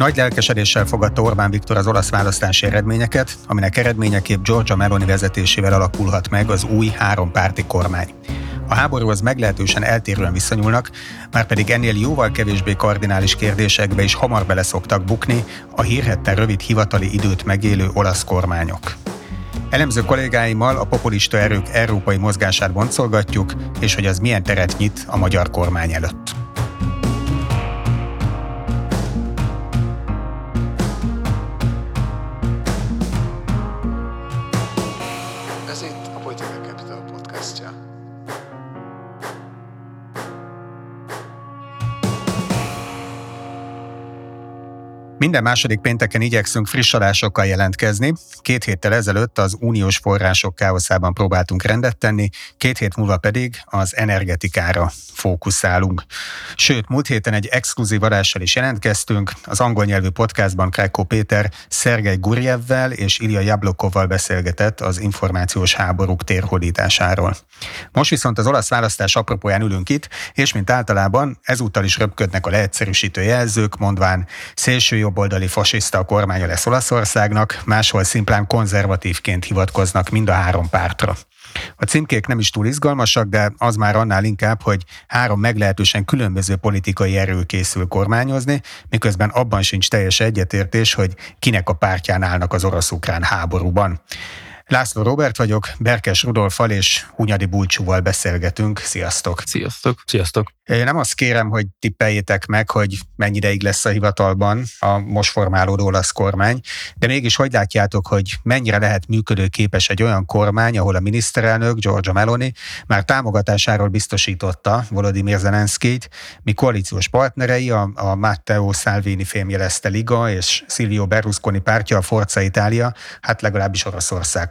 Nagy lelkesedéssel fogadta Orbán Viktor az olasz választási eredményeket, aminek eredményeképp Giorgia Meloni vezetésével alakulhat meg az új hárompárti kormány. A háborúhoz meglehetősen eltérően viszonyulnak, már pedig ennél jóval kevésbé kardinális kérdésekbe is hamar beleszoktak bukni a hírhetten rövid hivatali időt megélő olasz kormányok. Elemző kollégáimmal a populista erők európai mozgását boncolgatjuk, és hogy az milyen teret nyit a magyar kormány előtt. Minden második pénteken igyekszünk friss adásokkal jelentkezni. Két héttel ezelőtt az uniós források káoszában próbáltunk rendet tenni, két hét múlva pedig az energetikára fókuszálunk. Sőt, múlt héten egy exkluzív adással is jelentkeztünk. Az angol nyelvű podcastban Krákó Péter Szergej Gurjevvel és Ilya Jablokovval beszélgetett az információs háborúk térhódításáról. Most viszont az olasz választás apropóján ülünk itt, és mint általában ezúttal is röpködnek a leegyszerűsítő jelzők, mondván szélső jobboldali fasiszta kormánya lesz Olaszországnak, máshol szimplán konzervatívként hivatkoznak mind a három pártra. A címkék nem is túl izgalmasak, de az már annál inkább, hogy három meglehetősen különböző politikai erő készül kormányozni, miközben abban sincs teljes egyetértés, hogy kinek a pártján állnak az orosz-ukrán háborúban. László Robert vagyok, Berkes Rudolfal és Hunyadi Bulcsúval beszélgetünk. Sziasztok! Sziasztok! Sziasztok! Én nem azt kérem, hogy tippeljétek meg, hogy mennyi ideig lesz a hivatalban a most formálódó olasz kormány, de mégis hogy látjátok, hogy mennyire lehet működőképes egy olyan kormány, ahol a miniszterelnök Giorgio Meloni már támogatásáról biztosította Volodymyr Zelenszkijt, mi koalíciós partnerei, a, a Matteo Salvini fémjelezte Liga és Silvio Berlusconi pártja, a Forza Italia, hát legalábbis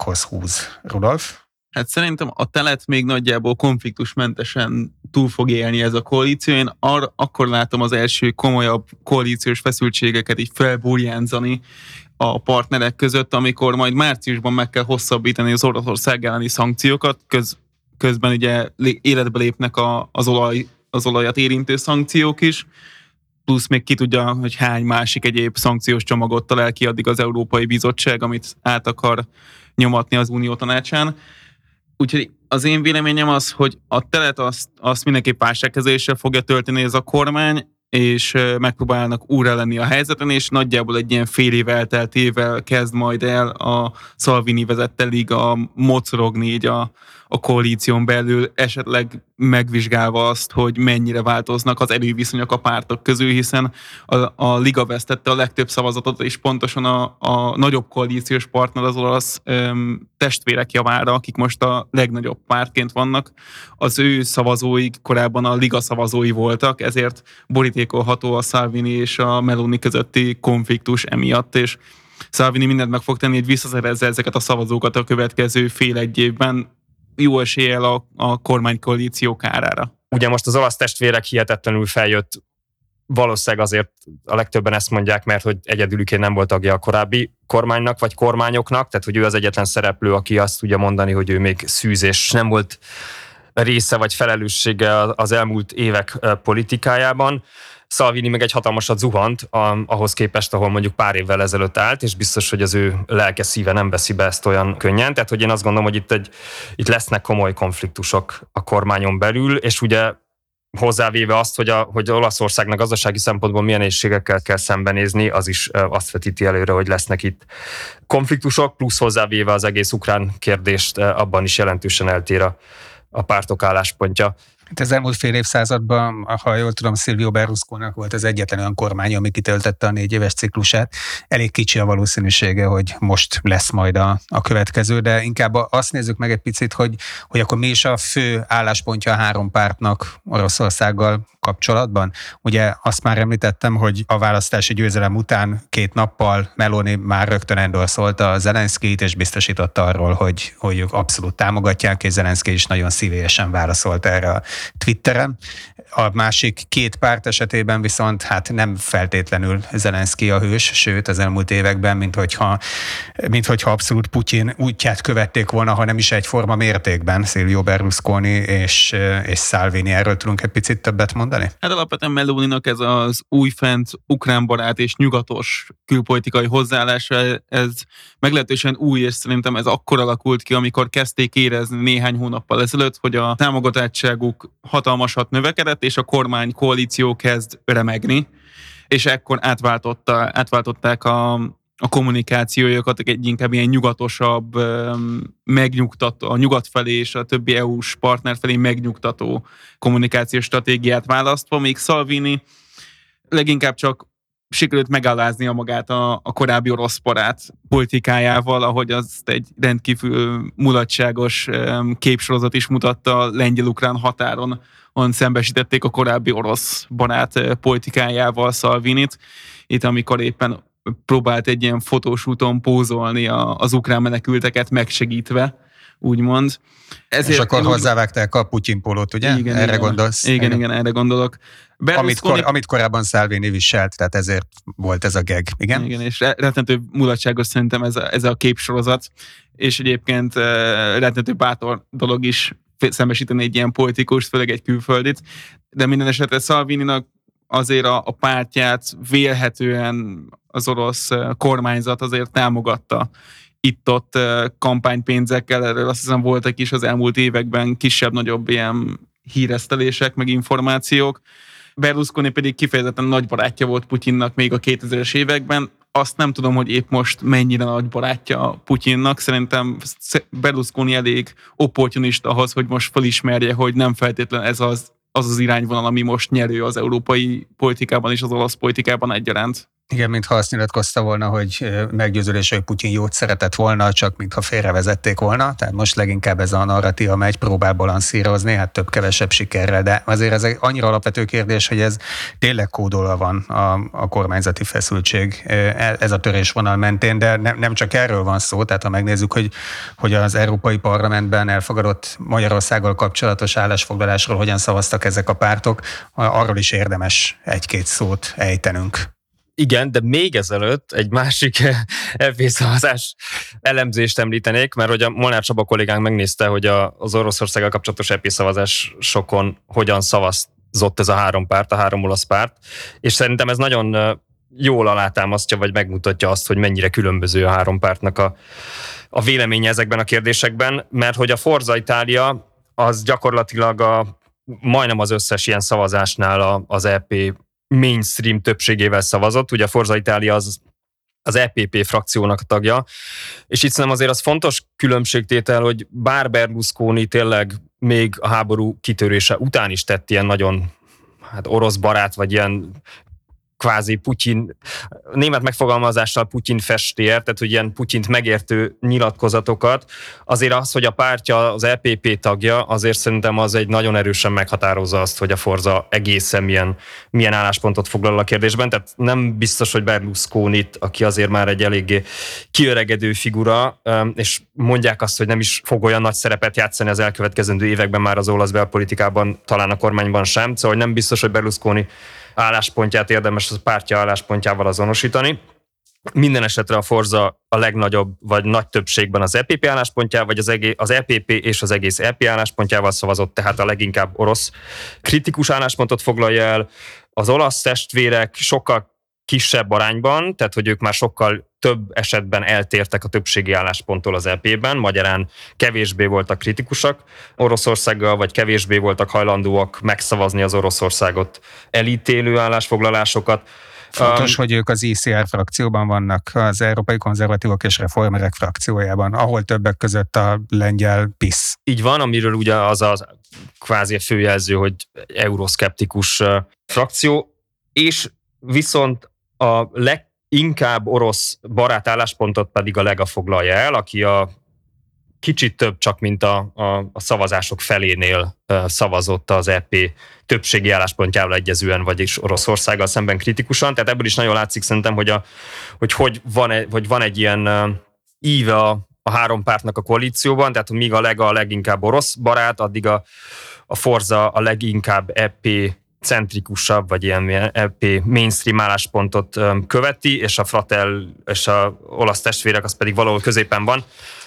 Oroszországhoz húz. Rudolf? Hát szerintem a telet még nagyjából konfliktusmentesen túl fog élni ez a koalíció. Én ar- akkor látom az első komolyabb koalíciós feszültségeket így felbúrjánzani a partnerek között, amikor majd márciusban meg kell hosszabbítani az Oroszország elleni szankciókat, köz, közben ugye életbe lépnek a, az, olaj, az olajat érintő szankciók is, plusz még ki tudja, hogy hány másik egyéb szankciós csomagot talál ki addig az Európai Bizottság, amit át akar nyomatni az Unió tanácsán. Úgyhogy az én véleményem az, hogy a telet azt, azt mindenképp válságkezeléssel fogja tölteni ez a kormány, és megpróbálnak újra lenni a helyzeten, és nagyjából egy ilyen fél év elteltével kezd majd el a Salvini vezette liga mocorogni így a, a koalíción belül, esetleg megvizsgálva azt, hogy mennyire változnak az erőviszonyok a pártok közül, hiszen a, a Liga vesztette a legtöbb szavazatot, és pontosan a, a nagyobb koalíciós partner az olasz öm, testvérek javára, akik most a legnagyobb pártként vannak. Az ő szavazóik korábban a Liga szavazói voltak, ezért borítékolható a Salvini és a Meloni közötti konfliktus emiatt, és Salvini mindent meg fog tenni, hogy visszaszerezze ezeket a szavazókat a következő fél egy évben, jó eséllyel a, a kormánykoalíció kárára. Ugye most az olasz testvérek hihetetlenül feljött valószínűleg azért a legtöbben ezt mondják, mert hogy egyedülüként nem volt tagja a korábbi kormánynak vagy kormányoknak, tehát hogy ő az egyetlen szereplő, aki azt tudja mondani, hogy ő még szűz és nem volt része vagy felelőssége az elmúlt évek politikájában. Salvini meg egy hatalmasat zuhant ahhoz képest, ahol mondjuk pár évvel ezelőtt állt, és biztos, hogy az ő lelke szíve nem veszi be ezt olyan könnyen. Tehát, hogy én azt gondolom, hogy itt, egy, itt lesznek komoly konfliktusok a kormányon belül, és ugye hozzávéve azt, hogy, a, hogy Olaszországnak gazdasági szempontból milyen nehézségekkel kell szembenézni, az is azt vetíti előre, hogy lesznek itt konfliktusok, plusz hozzávéve az egész ukrán kérdést abban is jelentősen eltér a, a pártok álláspontja. Hát az elmúlt fél évszázadban, ha jól tudom, Silvio berlusconi volt az egyetlen olyan kormány, ami kitöltette a négy éves ciklusát. Elég kicsi a valószínűsége, hogy most lesz majd a, a következő, de inkább azt nézzük meg egy picit, hogy, hogy akkor mi is a fő álláspontja a három pártnak Oroszországgal kapcsolatban. Ugye azt már említettem, hogy a választási győzelem után két nappal Meloni már rögtön endorszolta a Zelenszkijt, és biztosította arról, hogy, hogy ők abszolút támogatják, és Zelenszky is nagyon szívélyesen válaszolt erre Twitteren. A másik két párt esetében viszont hát nem feltétlenül Zelenszky a hős, sőt az elmúlt években, mint hogyha, mint hogyha abszolút Putyin útját követték volna, ha nem is egyforma mértékben Silvio Berlusconi és, és Salvini. Erről tudunk egy picit többet mondani? Hát alapvetően Meloninak ez az újfent ukránbarát és nyugatos külpolitikai hozzáállása, ez meglehetősen új, és szerintem ez akkor alakult ki, amikor kezdték érezni néhány hónappal ezelőtt, hogy a támogatottságuk hatalmasat növekedett, és a kormány koalíció kezd remegni és ekkor átváltotta, átváltották a, a kommunikációjukat egy inkább ilyen nyugatosabb, megnyugtató, a nyugat felé és a többi EU-s partner felé megnyugtató kommunikációs stratégiát választva, még Salvini leginkább csak sikerült a magát a, a korábbi orosz parát politikájával, ahogy azt egy rendkívül mulatságos képsorozat is mutatta a lengyel-ukrán határon, on szembesítették a korábbi orosz barát politikájával Salvinit. Itt amikor éppen próbált egy ilyen fotós úton pózolni az ukrán menekülteket megsegítve, úgymond. Ezért és akkor hozzávágták a Putyin pólót, ugye? Igen, erre igen, gondolsz? Igen, igen, igen, erre gondolok. Amit, kor, amit korábban Salvini viselt, tehát ezért volt ez a geg, igen? Igen, és rettentő mulatságos szerintem ez a, ez a képsorozat, és egyébként uh, rettentő bátor dolog is szembesíteni egy ilyen politikust, főleg egy külföldit, de minden esetre Salvininak azért a, a pártját vélhetően az orosz kormányzat azért támogatta itt-ott kampánypénzekkel, erről azt hiszem voltak is az elmúlt években kisebb-nagyobb ilyen híresztelések, meg információk. Berlusconi pedig kifejezetten nagy barátja volt Putyinnak még a 2000-es években. Azt nem tudom, hogy épp most mennyire nagy barátja Putyinnak. Szerintem Berlusconi elég opportunista ahhoz, hogy most felismerje, hogy nem feltétlenül ez az az az irányvonal, ami most nyerő az európai politikában és az olasz politikában egyaránt. Igen, mintha azt nyilatkozta volna, hogy meggyőződés, hogy Putyin jót szeretett volna, csak mintha félrevezették volna. Tehát most leginkább ez a narratíva megy, próbál balanszírozni, hát több-kevesebb sikerrel, de azért ez egy annyira alapvető kérdés, hogy ez tényleg kódolva van a, a kormányzati feszültség e, ez a törésvonal mentén, de nem, nem csak erről van szó, tehát ha megnézzük, hogy, hogy az Európai Parlamentben elfogadott Magyarországgal kapcsolatos állásfoglalásról hogyan szavaztak ezek a pártok, arról is érdemes egy-két szót ejtenünk. Igen, de még ezelőtt egy másik FB szavazás elemzést említenék, mert hogy a Molnár Csaba kollégánk megnézte, hogy a, az Oroszországgal kapcsolatos EP szavazásokon hogyan szavazott ez a három párt, a három olasz párt, és szerintem ez nagyon jól alátámasztja, vagy megmutatja azt, hogy mennyire különböző a három pártnak a, a véleménye ezekben a kérdésekben, mert hogy a Forza Itália az gyakorlatilag a, majdnem az összes ilyen szavazásnál a, az EP mainstream többségével szavazott. Ugye a Forza Itália az az EPP frakciónak tagja, és itt szerintem azért az fontos különbségtétel, hogy bár Berlusconi tényleg még a háború kitörése után is tett ilyen nagyon hát orosz barát, vagy ilyen kvázi Putyin, német megfogalmazással Putyin festér, tehát hogy ilyen Putyint megértő nyilatkozatokat, azért az, hogy a pártja az EPP tagja, azért szerintem az egy nagyon erősen meghatározza azt, hogy a Forza egészen milyen, milyen álláspontot foglal a kérdésben, tehát nem biztos, hogy berlusconi aki azért már egy eléggé kiöregedő figura, és mondják azt, hogy nem is fog olyan nagy szerepet játszani az elkövetkezendő években már az olasz belpolitikában, talán a kormányban sem, szóval nem biztos, hogy Berlusconi álláspontját érdemes a pártja álláspontjával azonosítani. Minden esetre a Forza a legnagyobb, vagy nagy többségben az EPP álláspontjával, vagy az, egész, az EPP és az egész EP álláspontjával szavazott, tehát a leginkább orosz kritikus álláspontot foglalja el. Az olasz testvérek sokkal kisebb arányban, tehát hogy ők már sokkal több esetben eltértek a többségi állásponttól az EP-ben, magyarán kevésbé voltak kritikusak Oroszországgal, vagy kevésbé voltak hajlandóak megszavazni az Oroszországot elítélő állásfoglalásokat. Fontos, um, hogy ők az ICR frakcióban vannak, az Európai Konzervatívok és Reformerek frakciójában, ahol többek között a lengyel PISZ. Így van, amiről ugye az a kvázi főjelző, hogy euroszkeptikus frakció, és viszont a leg inkább orosz barát álláspontot pedig a Lega foglalja el, aki a kicsit több csak, mint a, a, a szavazások felénél szavazott az EP többségi álláspontjával egyezően, vagyis Oroszországgal szemben kritikusan. Tehát ebből is nagyon látszik szerintem, hogy, a, hogy, hogy, van, egy, hogy van egy ilyen íve a, a három pártnak a koalícióban, tehát míg a Lega a leginkább orosz barát, addig a, a Forza a leginkább EP centrikusabb, vagy ilyen EP mainstream álláspontot követi, és a Fratel és a olasz testvérek az pedig valahol középen van.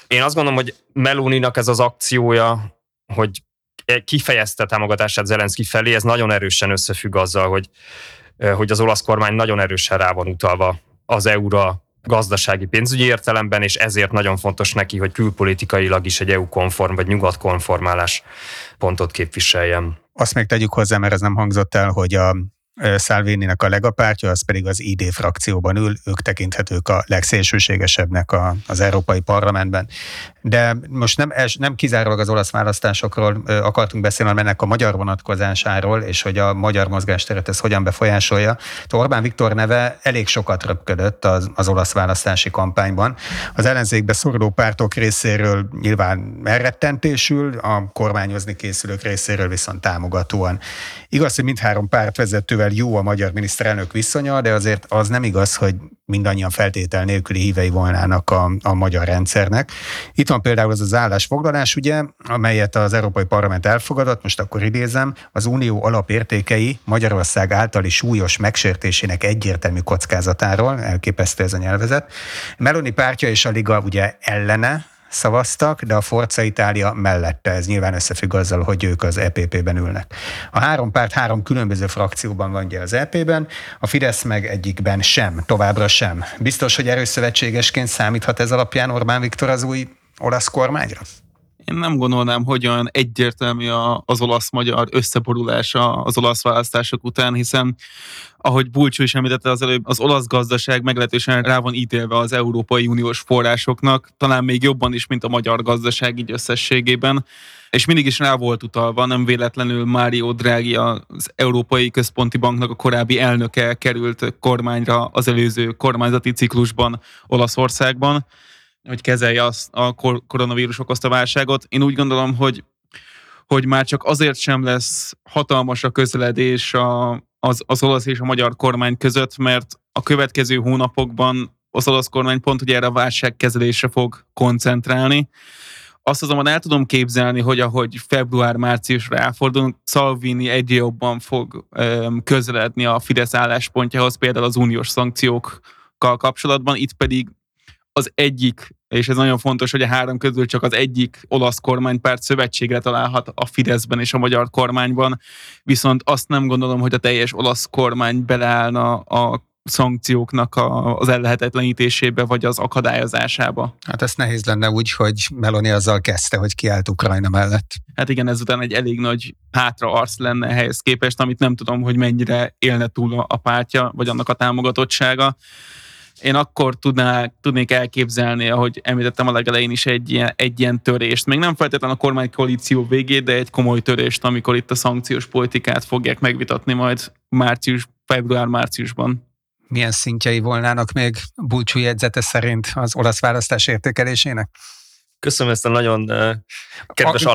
Én azt gondolom, hogy Meloninak ez az akciója, hogy kifejezte támogatását Zelenszky felé, ez nagyon erősen összefügg azzal, hogy, hogy az olasz kormány nagyon erősen rá van utalva az EU-ra gazdasági pénzügyi értelemben, és ezért nagyon fontos neki, hogy külpolitikailag is egy EU-konform vagy nyugat-konformálás pontot képviseljen. Azt még tegyük hozzá, mert ez nem hangzott el, hogy a Salvini-nek a legapártja, az pedig az ID frakcióban ül, ők tekinthetők a legszélsőségesebbnek a, az Európai Parlamentben. De most nem, nem kizárólag az olasz választásokról akartunk beszélni, hanem ennek a magyar vonatkozásáról, és hogy a magyar mozgásteret ez hogyan befolyásolja. Orbán Viktor neve elég sokat röpködött az, az olasz választási kampányban. Az ellenzékbe szoruló pártok részéről nyilván elrettentésül, a kormányozni készülők részéről viszont támogatóan. Igaz, hogy mindhárom párt vezetővel jó a magyar miniszterelnök viszonya, de azért az nem igaz, hogy mindannyian feltétel nélküli hívei volnának a, a magyar rendszernek. Itt van például az az állásfoglalás, ugye, amelyet az Európai Parlament elfogadott, most akkor idézem, az unió alapértékei Magyarország általi súlyos megsértésének egyértelmű kockázatáról, elképesztő ez a nyelvezet. Meloni pártja és a Liga ugye ellene szavaztak, de a Forza Itália mellette. Ez nyilván összefügg azzal, hogy ők az EPP-ben ülnek. A három párt három különböző frakcióban van ugye az EP-ben, a Fidesz meg egyikben sem, továbbra sem. Biztos, hogy erős szövetségesként számíthat ez alapján Orbán Viktor az új olasz kormányra? Én nem gondolnám, hogy olyan egyértelmű az olasz-magyar összeborulása az olasz választások után, hiszen ahogy Bulcsú is említette az előbb, az olasz gazdaság meglehetősen rá van ítélve az Európai Uniós forrásoknak, talán még jobban is, mint a magyar gazdaság így összességében. És mindig is rá volt utalva, nem véletlenül Mário Draghi az Európai Központi Banknak a korábbi elnöke került kormányra az előző kormányzati ciklusban Olaszországban hogy kezelje azt a koronavírus okozta válságot. Én úgy gondolom, hogy, hogy már csak azért sem lesz hatalmas a közeledés a, az, az olasz és a magyar kormány között, mert a következő hónapokban az olasz kormány pont hogy erre a válságkezelésre fog koncentrálni. Azt azonban el tudom képzelni, hogy ahogy február-márciusra elfordulunk, Salvini egyre jobban fog öm, közeledni a Fidesz álláspontjához, például az uniós szankciókkal kapcsolatban, itt pedig az egyik, és ez nagyon fontos, hogy a három közül csak az egyik olasz kormánypárt szövetségre találhat a Fideszben és a magyar kormányban, viszont azt nem gondolom, hogy a teljes olasz kormány beleállna a szankcióknak a, az ellehetetlenítésébe, vagy az akadályozásába. Hát ez nehéz lenne úgy, hogy Meloni azzal kezdte, hogy kiállt Ukrajna mellett. Hát igen, ezután egy elég nagy hátra arc lenne ehhez képest, amit nem tudom, hogy mennyire élne túl a pártja, vagy annak a támogatottsága én akkor tudná, tudnék elképzelni, ahogy említettem a legelején is egy ilyen, egy ilyen törést. Még nem feltétlenül a kormány koalíció végét, de egy komoly törést, amikor itt a szankciós politikát fogják megvitatni majd március, február-márciusban. Milyen szintjei volnának még Bulcsú jegyzete szerint az olasz választás értékelésének? Köszönöm ezt a nagyon uh, kedves a,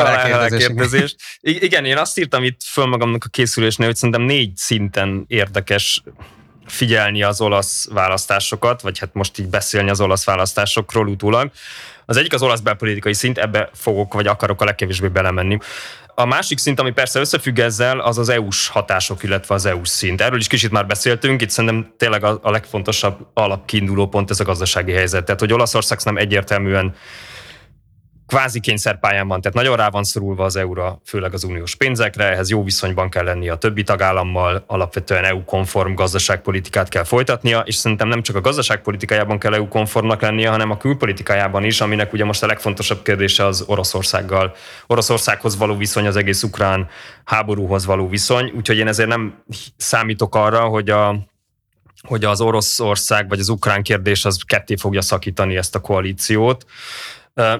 alákérdezést. Igen, én azt írtam itt föl magamnak a készülésnél, hogy szerintem négy szinten érdekes figyelni az olasz választásokat, vagy hát most így beszélni az olasz választásokról utólag. Az egyik az olasz belpolitikai szint, ebbe fogok vagy akarok a legkevésbé belemenni. A másik szint, ami persze összefügg ezzel, az az EU-s hatások, illetve az EU-s szint. Erről is kicsit már beszéltünk, itt szerintem tényleg a, legfontosabb alapkiinduló pont ez a gazdasági helyzet. Tehát, hogy Olaszország nem egyértelműen kvázi kényszerpályán van, tehát nagyon rá van szorulva az EU-ra, főleg az uniós pénzekre, ehhez jó viszonyban kell lennie a többi tagállammal, alapvetően EU-konform gazdaságpolitikát kell folytatnia, és szerintem nem csak a gazdaságpolitikájában kell EU-konformnak lennie, hanem a külpolitikájában is, aminek ugye most a legfontosabb kérdése az Oroszországgal, Oroszországhoz való viszony, az egész ukrán háborúhoz való viszony, úgyhogy én ezért nem számítok arra, hogy a hogy az Oroszország vagy az ukrán kérdés az ketté fogja szakítani ezt a koalíciót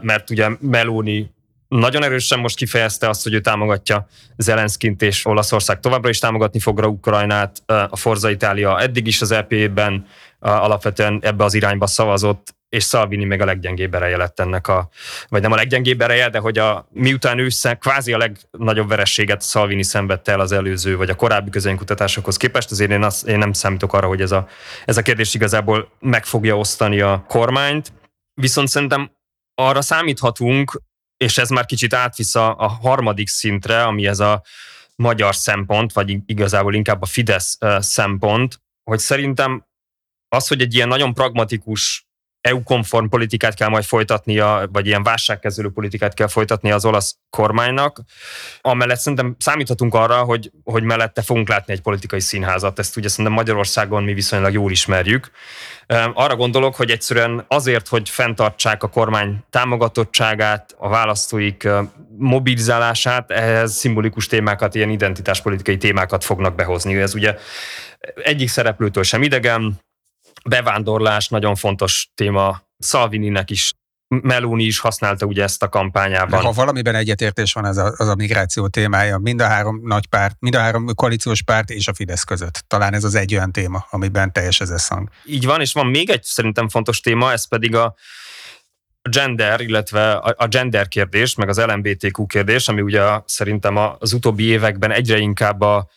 mert ugye Meloni nagyon erősen most kifejezte azt, hogy ő támogatja Zelenszkint, és Olaszország továbbra is támogatni fogja Ukrajnát. A Forza Itália eddig is az EP-ben alapvetően ebbe az irányba szavazott, és Salvini még a leggyengébb ereje lett ennek a, vagy nem a leggyengébb ereje, de hogy a, miután ősszel kvázi a legnagyobb verességet Salvini szenvedte el az előző, vagy a korábbi közönkutatásokhoz képest, azért én, azt, én nem számítok arra, hogy ez a, ez a kérdés igazából meg fogja osztani a kormányt. Viszont szerintem arra számíthatunk, és ez már kicsit átvisz a, a harmadik szintre, ami ez a magyar szempont, vagy igazából inkább a Fidesz szempont, hogy szerintem az, hogy egy ilyen nagyon pragmatikus EU-konform politikát kell majd folytatnia, vagy ilyen válságkezelő politikát kell folytatnia az olasz kormánynak. Amellett szerintem számíthatunk arra, hogy, hogy mellette fogunk látni egy politikai színházat. Ezt ugye szerintem Magyarországon mi viszonylag jól ismerjük. Arra gondolok, hogy egyszerűen azért, hogy fenntartsák a kormány támogatottságát, a választóik mobilizálását, ehhez szimbolikus témákat, ilyen identitáspolitikai témákat fognak behozni. Ez ugye egyik szereplőtől sem idegen, bevándorlás nagyon fontos téma. Salvininek is Meloni is használta ugye ezt a kampányában. Ha valamiben egyetértés van, az a, az a migráció témája, mind a három nagy párt, mind a három koalíciós párt és a Fidesz között. Talán ez az egy olyan téma, amiben teljes ez eszang. Így van, és van még egy szerintem fontos téma, ez pedig a gender, illetve a gender kérdés, meg az LMBTQ kérdés, ami ugye szerintem az utóbbi években egyre inkább a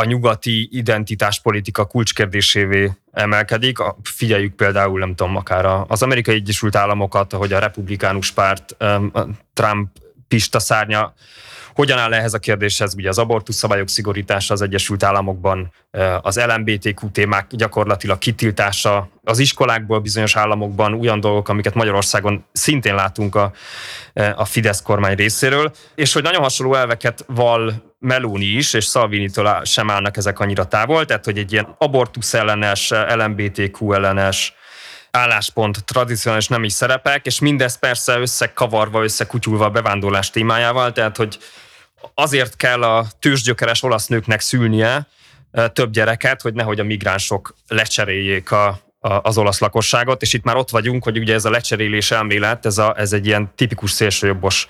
a nyugati identitáspolitika kulcskérdésévé emelkedik. Figyeljük például, nem tudom, akár az Amerikai Egyesült Államokat, hogy a republikánus párt Trump pista szárnya hogyan áll ehhez a kérdéshez? Ugye az abortusz szabályok szigorítása az Egyesült Államokban, az LMBTQ témák gyakorlatilag kitiltása, az iskolákból bizonyos államokban olyan dolgok, amiket Magyarországon szintén látunk a, a Fidesz kormány részéről, és hogy nagyon hasonló elveket val Meloni is, és Salvini-től sem állnak ezek annyira távol, tehát hogy egy ilyen abortusz ellenes, LMBTQ ellenes, álláspont, tradicionális nem is szerepek, és mindez persze összekavarva, összekutyulva a bevándorlás témájával, tehát hogy azért kell a tőzsgyökeres olasz nőknek szülnie több gyereket, hogy nehogy a migránsok lecseréljék a, az olasz lakosságot, és itt már ott vagyunk, hogy ugye ez a lecserélés elmélet, ez, a, ez egy ilyen tipikus szélsőjobbos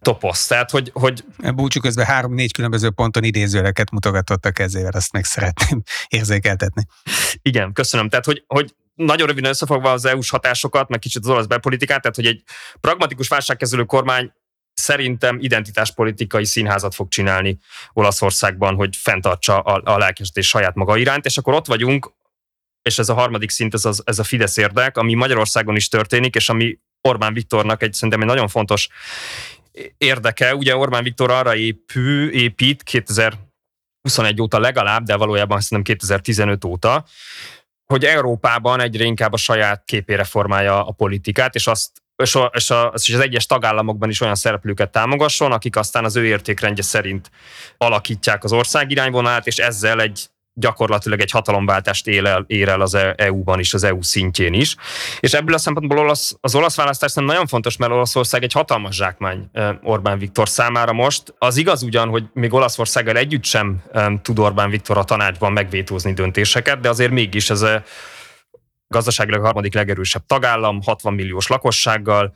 toposz. Tehát, hogy, hogy... Búcsú közben három-négy különböző ponton idézőleket mutogatott a kezével, azt még szeretném érzékeltetni. Igen, köszönöm. Tehát, hogy, hogy nagyon röviden összefogva az EU-s hatásokat, meg kicsit az olasz belpolitikát, tehát hogy egy pragmatikus válságkezelő kormány szerintem identitáspolitikai színházat fog csinálni Olaszországban, hogy fenntartsa a, a lelkesedés saját maga iránt, és akkor ott vagyunk, és ez a harmadik szint, ez, az, ez a Fidesz érdek, ami Magyarországon is történik, és ami Orbán Viktornak egy szerintem egy nagyon fontos érdeke. Ugye Orbán Viktor arra épül, épít 2021 óta legalább, de valójában szerintem 2015 óta, hogy Európában egyre inkább a saját képére formálja a politikát, és azt és, a, és, a, és az egyes tagállamokban is olyan szereplőket támogasson, akik aztán az ő értékrendje szerint alakítják az ország irányvonalát, és ezzel egy gyakorlatilag egy hatalomváltást ér el, ér el az EU-ban is, az EU szintjén is. És ebből a szempontból olasz, az olasz választás nem nagyon fontos, mert Olaszország egy hatalmas zsákmány Orbán Viktor számára most. Az igaz ugyan, hogy még Olaszországgal együtt sem tud Orbán Viktor a tanácsban megvétózni döntéseket, de azért mégis ez a gazdaságilag harmadik legerősebb tagállam, 60 milliós lakossággal,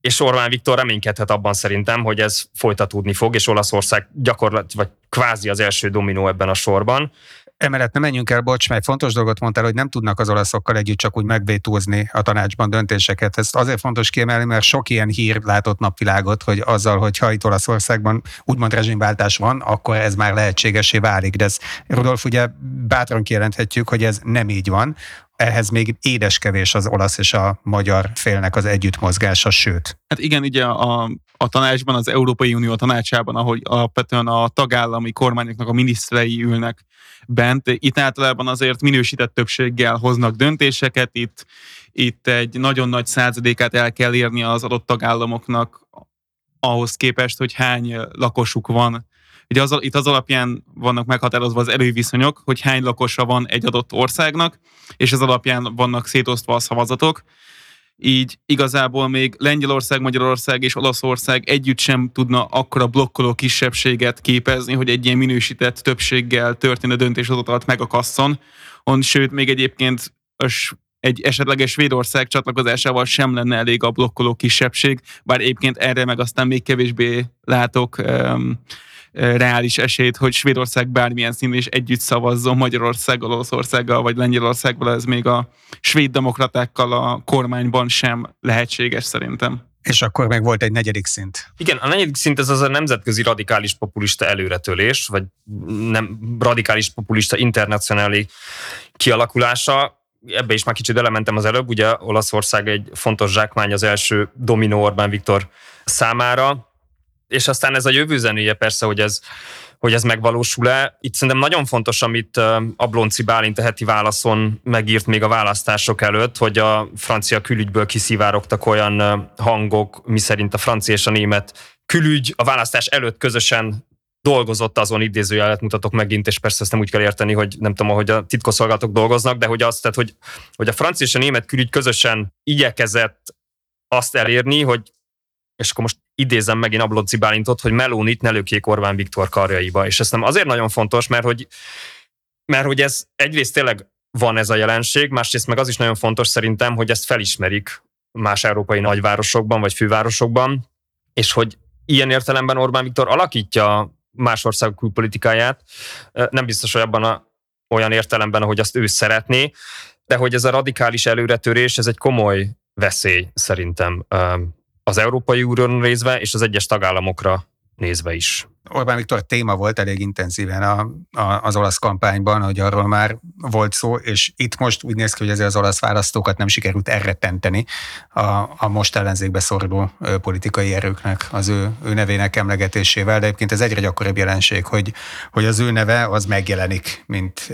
és Orbán Viktor reménykedhet abban szerintem, hogy ez folytatódni fog, és Olaszország gyakorlatilag, vagy kvázi az első dominó ebben a sorban. Emellett nem menjünk el, bocs, mert fontos dolgot mondtál, hogy nem tudnak az olaszokkal együtt csak úgy megvétózni a tanácsban döntéseket. Ez azért fontos kiemelni, mert sok ilyen hír látott napvilágot, hogy azzal, hogy ha itt Olaszországban úgymond rezsimváltás van, akkor ez már lehetségesé válik. De ez, Rudolf, ugye bátran kijelenthetjük, hogy ez nem így van ehhez még édeskevés az olasz és a magyar félnek az együttmozgása, sőt. Hát igen, ugye a, a tanácsban, az Európai Unió tanácsában, ahogy alapvetően a tagállami kormányoknak a miniszterei ülnek bent, itt általában azért minősített többséggel hoznak döntéseket, itt, itt egy nagyon nagy századékát el kell érni az adott tagállamoknak ahhoz képest, hogy hány lakosuk van Ugye az, itt az alapján vannak meghatározva az előviszonyok, hogy hány lakosa van egy adott országnak, és ez alapján vannak szétosztva a szavazatok. Így igazából még Lengyelország, Magyarország és Olaszország együtt sem tudna akkora blokkoló kisebbséget képezni, hogy egy ilyen minősített többséggel történő döntéshozatalat megakasszon. On, sőt, még egyébként egy esetleges Svédország csatlakozásával sem lenne elég a blokkoló kisebbség, bár egyébként erre meg aztán még kevésbé látok um, reális esélyt, hogy Svédország bármilyen szín is együtt szavazzon Magyarországgal, Olaszországgal vagy Lengyelországgal, ez még a svéd demokratákkal a kormányban sem lehetséges szerintem. És akkor meg volt egy negyedik szint. Igen, a negyedik szint ez az a nemzetközi radikális populista előretölés, vagy nem radikális populista internacionális kialakulása. Ebbe is már kicsit elementem az előbb, ugye Olaszország egy fontos zsákmány az első dominó Orbán Viktor számára, és aztán ez a jövő zenéje persze, hogy ez hogy ez megvalósul-e. Itt szerintem nagyon fontos, amit Ablonci Bálint a heti válaszon megírt még a választások előtt, hogy a francia külügyből kiszivárogtak olyan hangok, miszerint a francia és a német külügy a választás előtt közösen dolgozott azon idézőjelet mutatok megint, és persze ezt nem úgy kell érteni, hogy nem tudom, hogy a titkosszolgálatok dolgoznak, de hogy azt, tehát, hogy, hogy a francia és a német külügy közösen igyekezett azt elérni, hogy és akkor most idézem megint Ablonci Bálintot, hogy Melónit ne lökjék Orbán Viktor karjaiba. És ez nem azért nagyon fontos, mert hogy, mert hogy ez egyrészt tényleg van ez a jelenség, másrészt meg az is nagyon fontos szerintem, hogy ezt felismerik más európai nagyvárosokban vagy fővárosokban, és hogy ilyen értelemben Orbán Viktor alakítja más országok külpolitikáját, nem biztos, hogy abban a, olyan értelemben, ahogy azt ő szeretné, de hogy ez a radikális előretörés, ez egy komoly veszély szerintem az Európai Unión nézve, és az egyes tagállamokra nézve is. Orbán Viktor téma volt elég intenzíven a, a, az olasz kampányban, hogy arról már volt szó, és itt most úgy néz ki, hogy ezért az olasz választókat nem sikerült elrettenteni a, a most ellenzékbe szoruló politikai erőknek az ő, ő nevének emlegetésével, de egyébként ez egyre gyakoribb jelenség, hogy, hogy az ő neve az megjelenik, mint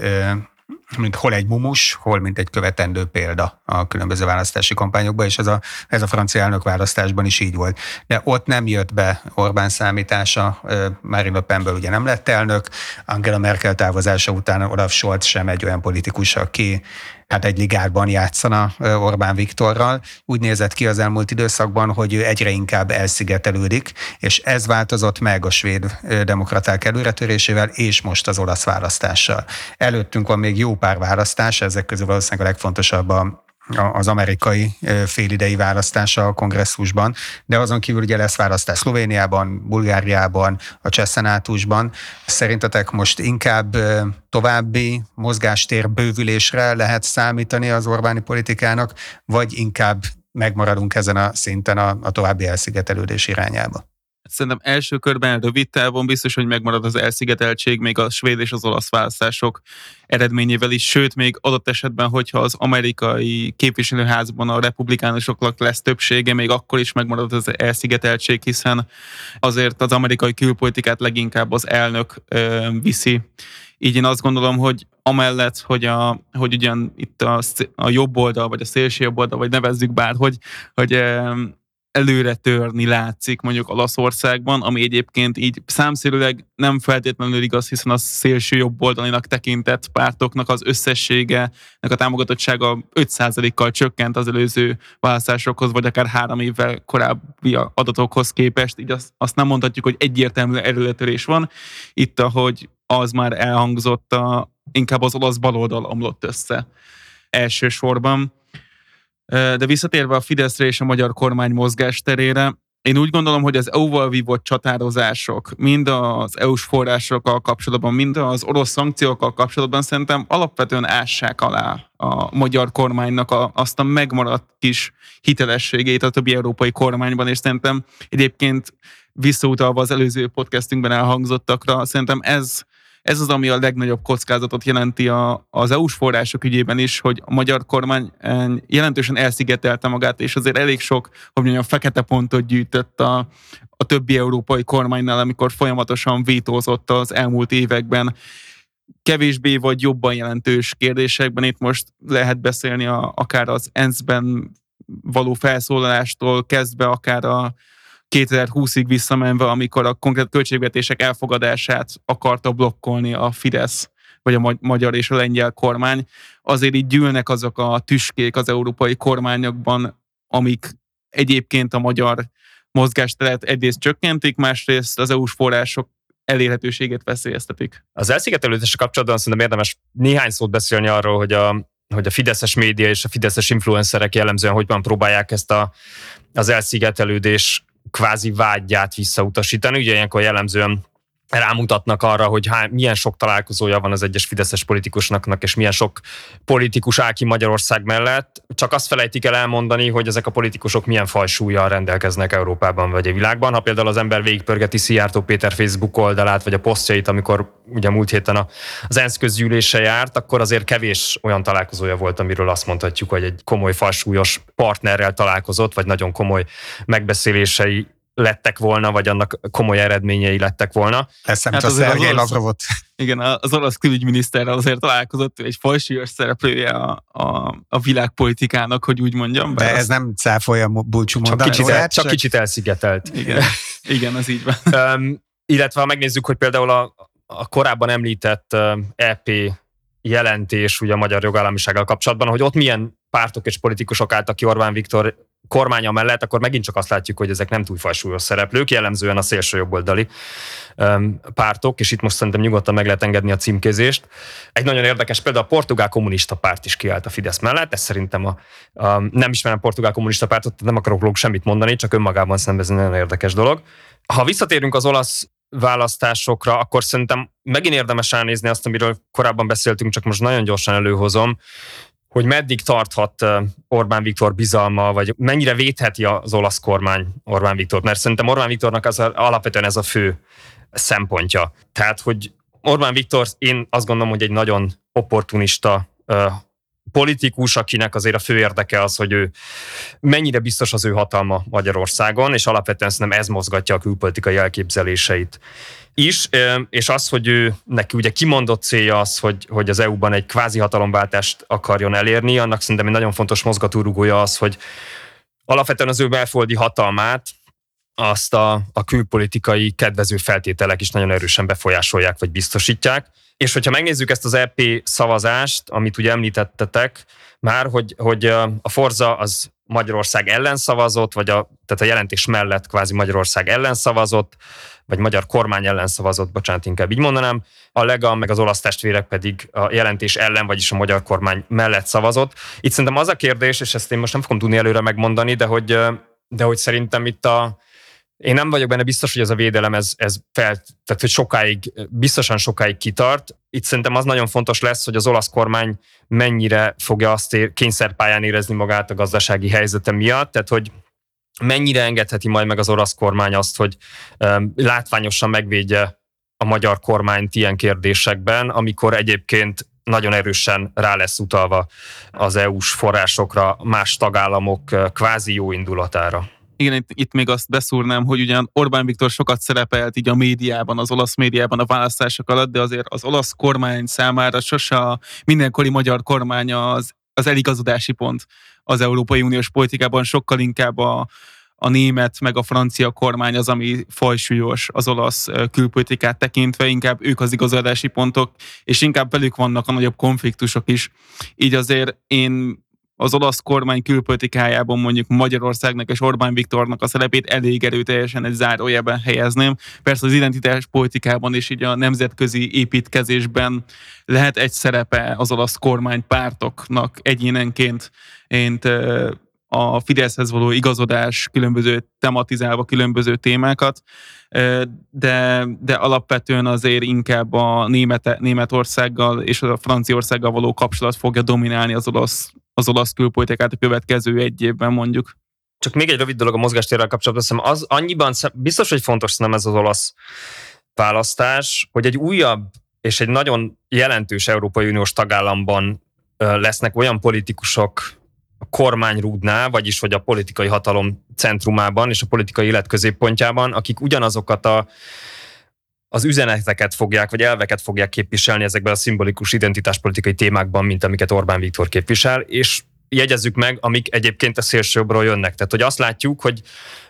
mint hol egy mumus, hol mint egy követendő példa a különböző választási kampányokban, és ez a, ez a francia elnök választásban is így volt. De ott nem jött be Orbán számítása, Marine Le Penből ugye nem lett elnök, Angela Merkel távozása után Olaf Scholz sem egy olyan politikus, aki hát egy ligárban játszana Orbán Viktorral. Úgy nézett ki az elmúlt időszakban, hogy ő egyre inkább elszigetelődik, és ez változott meg a svéd demokraták előretörésével, és most az olasz választással. Előttünk van még jó pár választás, ezek közül valószínűleg a legfontosabb a az amerikai félidei választása a kongresszusban, de azon kívül ugye lesz választás Szlovéniában, Bulgáriában, a Csesszenátusban. Szerintetek most inkább további mozgástér bővülésre lehet számítani az Orbáni politikának, vagy inkább megmaradunk ezen a szinten a, a további elszigetelődés irányába? Szerintem első körben rövid távon biztos, hogy megmarad az elszigeteltség még a svéd és az olasz választások eredményével is, sőt, még adott esetben, hogyha az amerikai képviselőházban a republikánusoknak lesz többsége, még akkor is megmarad az elszigeteltség, hiszen azért az amerikai külpolitikát leginkább az elnök ö, viszi. Így én azt gondolom, hogy amellett, hogy, a, hogy ugyan itt a, a jobb oldal, vagy a szélső jobb oldal, vagy nevezzük bár, hogy, hogy előre törni látszik mondjuk Olaszországban, ami egyébként így számszerűleg nem feltétlenül igaz, hiszen a szélső jobb oldalinak tekintett pártoknak az összessége, a támogatottsága 5%-kal csökkent az előző választásokhoz, vagy akár három évvel korábbi adatokhoz képest, így azt, azt nem mondhatjuk, hogy egyértelmű előretörés van. Itt, ahogy az már elhangzott, a, inkább az olasz baloldal omlott össze elsősorban. De visszatérve a Fideszre és a magyar kormány mozgásterére, én úgy gondolom, hogy az EU-val vívott csatározások, mind az EU-s forrásokkal kapcsolatban, mind az orosz szankciókkal kapcsolatban szerintem alapvetően ássák alá a magyar kormánynak a, azt a megmaradt kis hitelességét a többi európai kormányban, és szerintem egyébként visszautalva az előző podcastünkben elhangzottakra, szerintem ez ez az, ami a legnagyobb kockázatot jelenti a, az EU-s források ügyében is, hogy a magyar kormány eh, jelentősen elszigetelte magát, és azért elég sok, hogy mondjam, fekete pontot gyűjtött a, a többi európai kormánynál, amikor folyamatosan vétózott az elmúlt években kevésbé vagy jobban jelentős kérdésekben. Itt most lehet beszélni a, akár az ENSZ-ben való felszólalástól kezdve, akár a 2020-ig visszamenve, amikor a konkrét költségvetések elfogadását akarta blokkolni a Fidesz vagy a magyar és a lengyel kormány, azért így gyűlnek azok a tüskék az európai kormányokban, amik egyébként a magyar mozgásteret egyrészt csökkentik, másrészt az EU-s források elérhetőségét veszélyeztetik. Az elszigetelődéssel kapcsolatban szerintem érdemes néhány szót beszélni arról, hogy a, hogy a fideszes média és a fideszes influencerek jellemzően hogyan próbálják ezt a, az elszigetelődés kvázi vágyját visszautasítani. Ugye ilyenkor jellemzően rámutatnak arra, hogy há, milyen sok találkozója van az egyes fideszes politikusnak, és milyen sok politikus áll ki Magyarország mellett. Csak azt felejtik el elmondani, hogy ezek a politikusok milyen fajsúlyjal rendelkeznek Európában vagy a világban. Ha például az ember végigpörgeti Szijjártó Péter Facebook oldalát, vagy a posztjait, amikor ugye múlt héten az ENSZ közgyűlése járt, akkor azért kevés olyan találkozója volt, amiről azt mondhatjuk, hogy egy komoly fajsúlyos partnerrel találkozott, vagy nagyon komoly megbeszélései lettek volna, vagy annak komoly eredményei lettek volna. Eszembe hát a Szergej Lavrovot. Igen, az orosz külügyminiszterrel azért találkozott, egy falsúlyos szereplője a, a, a világpolitikának, hogy úgy mondjam. De ez az... nem cáfolja bulcsú csak kicsit, el, csak kicsit elszigetelt. Igen, igen az így van. Um, illetve ha megnézzük, hogy például a, a korábban említett EP jelentés ugye a magyar jogállamisággal kapcsolatban, hogy ott milyen pártok és politikusok álltak ki Orbán Viktor kormánya mellett, akkor megint csak azt látjuk, hogy ezek nem túl fajsúlyos szereplők, jellemzően a szélső jobboldali pártok, és itt most szerintem nyugodtan meg lehet engedni a címkézést. Egy nagyon érdekes példa, a portugál kommunista párt is kiállt a Fidesz mellett, ez szerintem a, a nem ismerem portugál kommunista pártot, nem akarok róluk semmit mondani, csak önmagában szerintem ez nagyon érdekes dolog. Ha visszatérünk az olasz választásokra, akkor szerintem megint érdemes elnézni azt, amiről korábban beszéltünk, csak most nagyon gyorsan előhozom, hogy meddig tarthat Orbán Viktor bizalma, vagy mennyire védheti az olasz kormány Orbán Viktor, mert szerintem Orbán Viktornak az alapvetően ez a fő szempontja. Tehát, hogy Orbán Viktor, én azt gondolom, hogy egy nagyon opportunista politikus, akinek azért a fő érdeke az, hogy ő mennyire biztos az ő hatalma Magyarországon, és alapvetően szerintem ez mozgatja a külpolitikai elképzeléseit is, és az, hogy ő neki ugye kimondott célja az, hogy, hogy az EU-ban egy kvázi hatalomváltást akarjon elérni, annak szerintem egy nagyon fontos mozgatórugója az, hogy alapvetően az ő belföldi hatalmát azt a, a külpolitikai kedvező feltételek is nagyon erősen befolyásolják, vagy biztosítják. És hogyha megnézzük ezt az EP szavazást, amit ugye említettetek már, hogy, hogy a Forza az Magyarország ellen szavazott, vagy a, tehát a jelentés mellett kvázi Magyarország ellen szavazott, vagy magyar kormány ellen szavazott, bocsánat, inkább így mondanám. A Lega, meg az olasz testvérek pedig a jelentés ellen, vagyis a magyar kormány mellett szavazott. Itt szerintem az a kérdés, és ezt én most nem fogom tudni előre megmondani, de hogy, de hogy szerintem itt a, én nem vagyok benne biztos, hogy ez a védelem, ez, ez fel, tehát hogy sokáig, biztosan sokáig kitart. Itt szerintem az nagyon fontos lesz, hogy az olasz kormány mennyire fogja azt ér, kényszerpályán érezni magát a gazdasági helyzete miatt, tehát hogy mennyire engedheti majd meg az orosz kormány azt, hogy um, látványosan megvédje a magyar kormányt ilyen kérdésekben, amikor egyébként nagyon erősen rá lesz utalva az EU-s forrásokra, más tagállamok kvázi jó indulatára. Igen, itt, itt még azt beszúrnám, hogy ugyan Orbán Viktor sokat szerepelt így a médiában, az olasz médiában a választások alatt, de azért az olasz kormány számára sose a mindenkori magyar kormány az, az eligazodási pont az Európai Uniós politikában, sokkal inkább a, a német meg a francia kormány az, ami fajsúlyos az olasz külpolitikát tekintve, inkább ők az igazodási pontok, és inkább velük vannak a nagyobb konfliktusok is. Így azért én az olasz kormány külpolitikájában mondjuk Magyarországnak és Orbán Viktornak a szerepét elég erőteljesen egy zárójelben helyezném. Persze az identitás politikában és így a nemzetközi építkezésben lehet egy szerepe az olasz kormány pártoknak egyénenként. Én a Fideszhez való igazodás különböző tematizálva különböző témákat, de, de alapvetően azért inkább a Német, Németországgal és a Franciaországgal való kapcsolat fogja dominálni az olasz, az olasz külpolitikát a következő egy évben mondjuk. Csak még egy rövid dolog a mozgástérrel kapcsolatban, az annyiban biztos, hogy fontos nem ez az olasz választás, hogy egy újabb és egy nagyon jelentős Európai Uniós tagállamban lesznek olyan politikusok, a kormány rúdná, vagyis hogy a politikai hatalom centrumában és a politikai élet középpontjában, akik ugyanazokat a az üzeneteket fogják, vagy elveket fogják képviselni ezekben a szimbolikus identitáspolitikai témákban, mint amiket Orbán Viktor képvisel, és jegyezzük meg, amik egyébként a szélsőjobbról jönnek. Tehát, hogy azt látjuk, hogy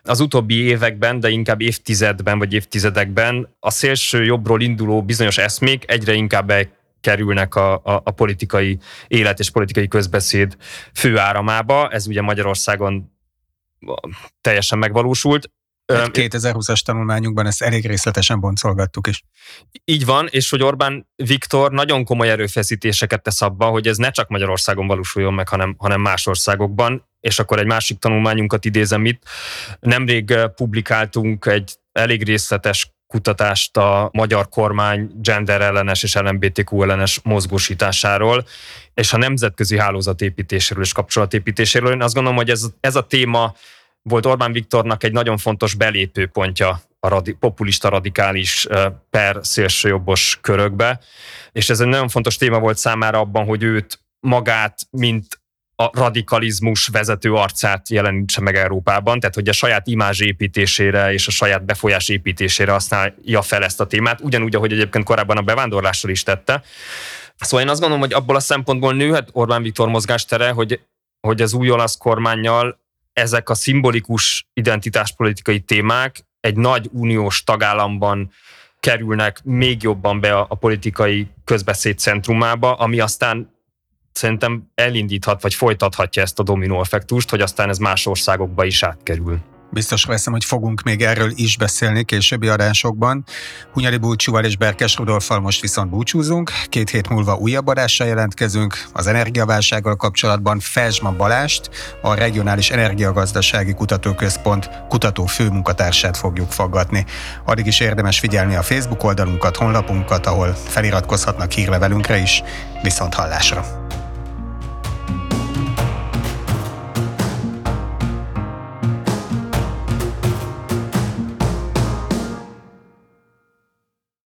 az utóbbi években, de inkább évtizedben vagy évtizedekben a szélső jobbról induló bizonyos eszmék egyre inkább kerülnek a, a, a politikai élet és politikai közbeszéd főáramába. Ez ugye Magyarországon teljesen megvalósult. Egy 2020-as tanulmányunkban ezt elég részletesen boncolgattuk is. Így van, és hogy Orbán Viktor nagyon komoly erőfeszítéseket tesz abba, hogy ez ne csak Magyarországon valósuljon meg, hanem, hanem más országokban. És akkor egy másik tanulmányunkat idézem itt. Nemrég publikáltunk egy elég részletes kutatást a magyar kormány gender ellenes és LMBTQ ellenes mozgósításáról, és a nemzetközi hálózatépítéséről és kapcsolatépítéséről. Én azt gondolom, hogy ez, ez a téma volt Orbán Viktornak egy nagyon fontos belépőpontja a radi, populista radikális per szélsőjobbos körökbe, és ez egy nagyon fontos téma volt számára abban, hogy őt magát, mint a radikalizmus vezető arcát jelenítse meg Európában, tehát hogy a saját imázs építésére és a saját befolyás építésére használja fel ezt a témát, ugyanúgy, ahogy egyébként korábban a bevándorlásról is tette. Szóval én azt gondolom, hogy abból a szempontból nőhet Orbán Viktor mozgástere, hogy, hogy az új olasz kormányjal ezek a szimbolikus identitáspolitikai témák egy nagy uniós tagállamban kerülnek még jobban be a, a politikai közbeszéd centrumába, ami aztán szerintem elindíthat, vagy folytathatja ezt a dominó effektust, hogy aztán ez más országokba is átkerül. Biztos veszem, hogy fogunk még erről is beszélni későbbi adásokban. Hunyadi Búcsúval és Berkes Rudolfal most viszont búcsúzunk. Két hét múlva újabb adással jelentkezünk. Az energiaválsággal kapcsolatban Felsma Balást, a Regionális Energiagazdasági Kutatóközpont kutató főmunkatársát fogjuk faggatni. Addig is érdemes figyelni a Facebook oldalunkat, honlapunkat, ahol feliratkozhatnak hírlevelünkre is. Viszont hallásra!